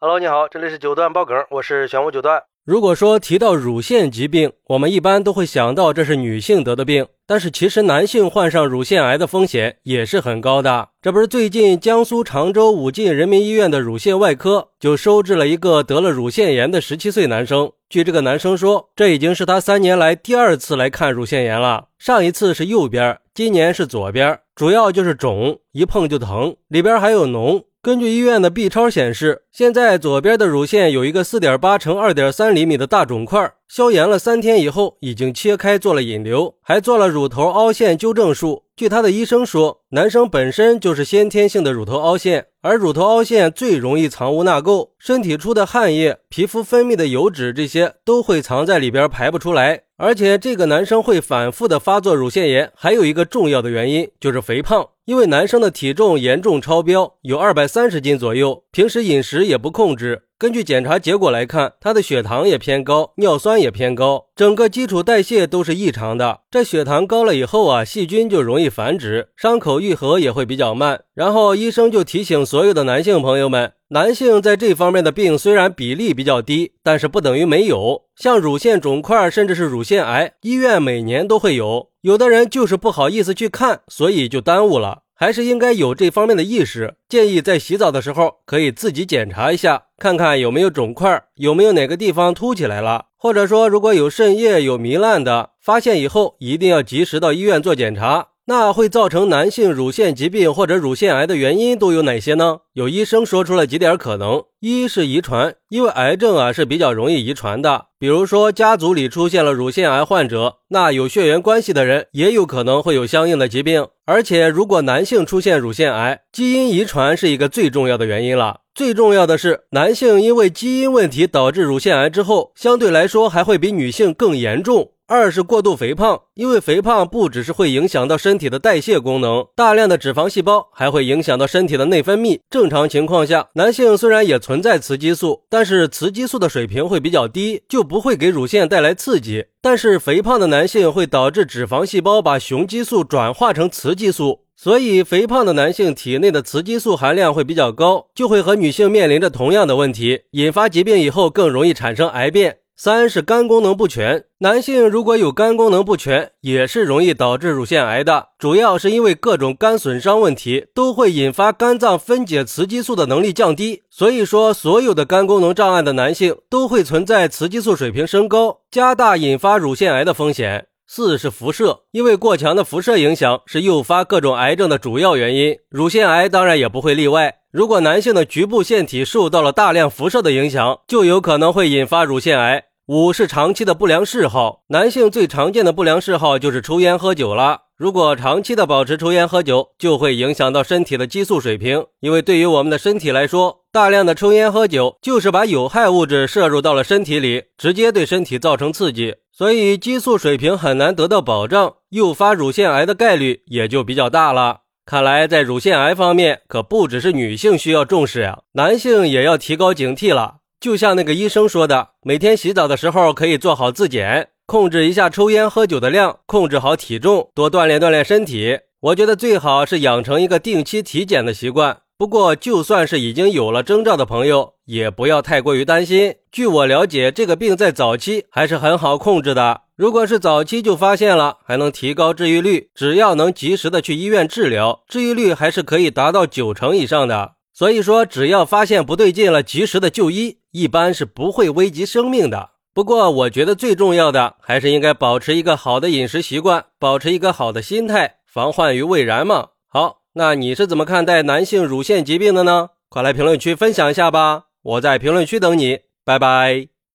Hello，你好，这里是九段爆梗，我是玄武九段。如果说提到乳腺疾病，我们一般都会想到这是女性得的病，但是其实男性患上乳腺癌的风险也是很高的。这不是最近江苏常州武进人民医院的乳腺外科就收治了一个得了乳腺炎的十七岁男生。据这个男生说，这已经是他三年来第二次来看乳腺炎了，上一次是右边，今年是左边，主要就是肿，一碰就疼，里边还有脓。根据医院的 B 超显示，现在左边的乳腺有一个四点八乘二点三厘米的大肿块，消炎了三天以后已经切开做了引流，还做了乳头凹陷纠正术。据他的医生说，男生本身就是先天性的乳头凹陷，而乳头凹陷最容易藏污纳垢，身体出的汗液、皮肤分泌的油脂这些都会藏在里边排不出来。而且这个男生会反复的发作乳腺炎，还有一个重要的原因就是肥胖。因为男生的体重严重超标，有二百三十斤左右，平时饮食也不控制。根据检查结果来看，他的血糖也偏高，尿酸也偏高，整个基础代谢都是异常的。这血糖高了以后啊，细菌就容易繁殖，伤口愈合也会比较慢。然后医生就提醒所有的男性朋友们，男性在这方面的病虽然比例比较低，但是不等于没有。像乳腺肿块甚至是乳腺癌，医院每年都会有。有的人就是不好意思去看，所以就耽误了。还是应该有这方面的意识。建议在洗澡的时候可以自己检查一下，看看有没有肿块，有没有哪个地方凸起来了，或者说如果有渗液、有糜烂的，发现以后一定要及时到医院做检查。那会造成男性乳腺疾病或者乳腺癌的原因都有哪些呢？有医生说出了几点可能：一是遗传，因为癌症啊是比较容易遗传的，比如说家族里出现了乳腺癌患者，那有血缘关系的人也有可能会有相应的疾病。而且如果男性出现乳腺癌，基因遗传是一个最重要的原因了。最重要的是，男性因为基因问题导致乳腺癌之后，相对来说还会比女性更严重。二是过度肥胖，因为肥胖不只是会影响到身体的代谢功能，大量的脂肪细胞还会影响到身体的内分泌。正常情况下，男性虽然也存在雌激素，但是雌激素的水平会比较低，就不会给乳腺带来刺激。但是肥胖的男性会导致脂肪细胞把雄激素转化成雌激素，所以肥胖的男性体内的雌激素含量会比较高，就会和女性面临着同样的问题，引发疾病以后更容易产生癌变。三是肝功能不全，男性如果有肝功能不全，也是容易导致乳腺癌的。主要是因为各种肝损伤问题都会引发肝脏分解雌激素的能力降低，所以说所有的肝功能障碍的男性都会存在雌激素水平升高，加大引发乳腺癌的风险。四是辐射，因为过强的辐射影响是诱发各种癌症的主要原因，乳腺癌当然也不会例外。如果男性的局部腺体受到了大量辐射的影响，就有可能会引发乳腺癌。五是长期的不良嗜好，男性最常见的不良嗜好就是抽烟喝酒了。如果长期的保持抽烟喝酒，就会影响到身体的激素水平。因为对于我们的身体来说，大量的抽烟喝酒就是把有害物质摄入到了身体里，直接对身体造成刺激，所以激素水平很难得到保障，诱发乳腺癌的概率也就比较大了。看来在乳腺癌方面，可不只是女性需要重视呀，男性也要提高警惕了。就像那个医生说的，每天洗澡的时候可以做好自检，控制一下抽烟喝酒的量，控制好体重，多锻炼锻炼身体。我觉得最好是养成一个定期体检的习惯。不过，就算是已经有了征兆的朋友，也不要太过于担心。据我了解，这个病在早期还是很好控制的。如果是早期就发现了，还能提高治愈率。只要能及时的去医院治疗，治愈率还是可以达到九成以上的。所以说，只要发现不对劲了，及时的就医，一般是不会危及生命的。不过，我觉得最重要的还是应该保持一个好的饮食习惯，保持一个好的心态，防患于未然嘛。好，那你是怎么看待男性乳腺疾病的呢？快来评论区分享一下吧，我在评论区等你，拜拜。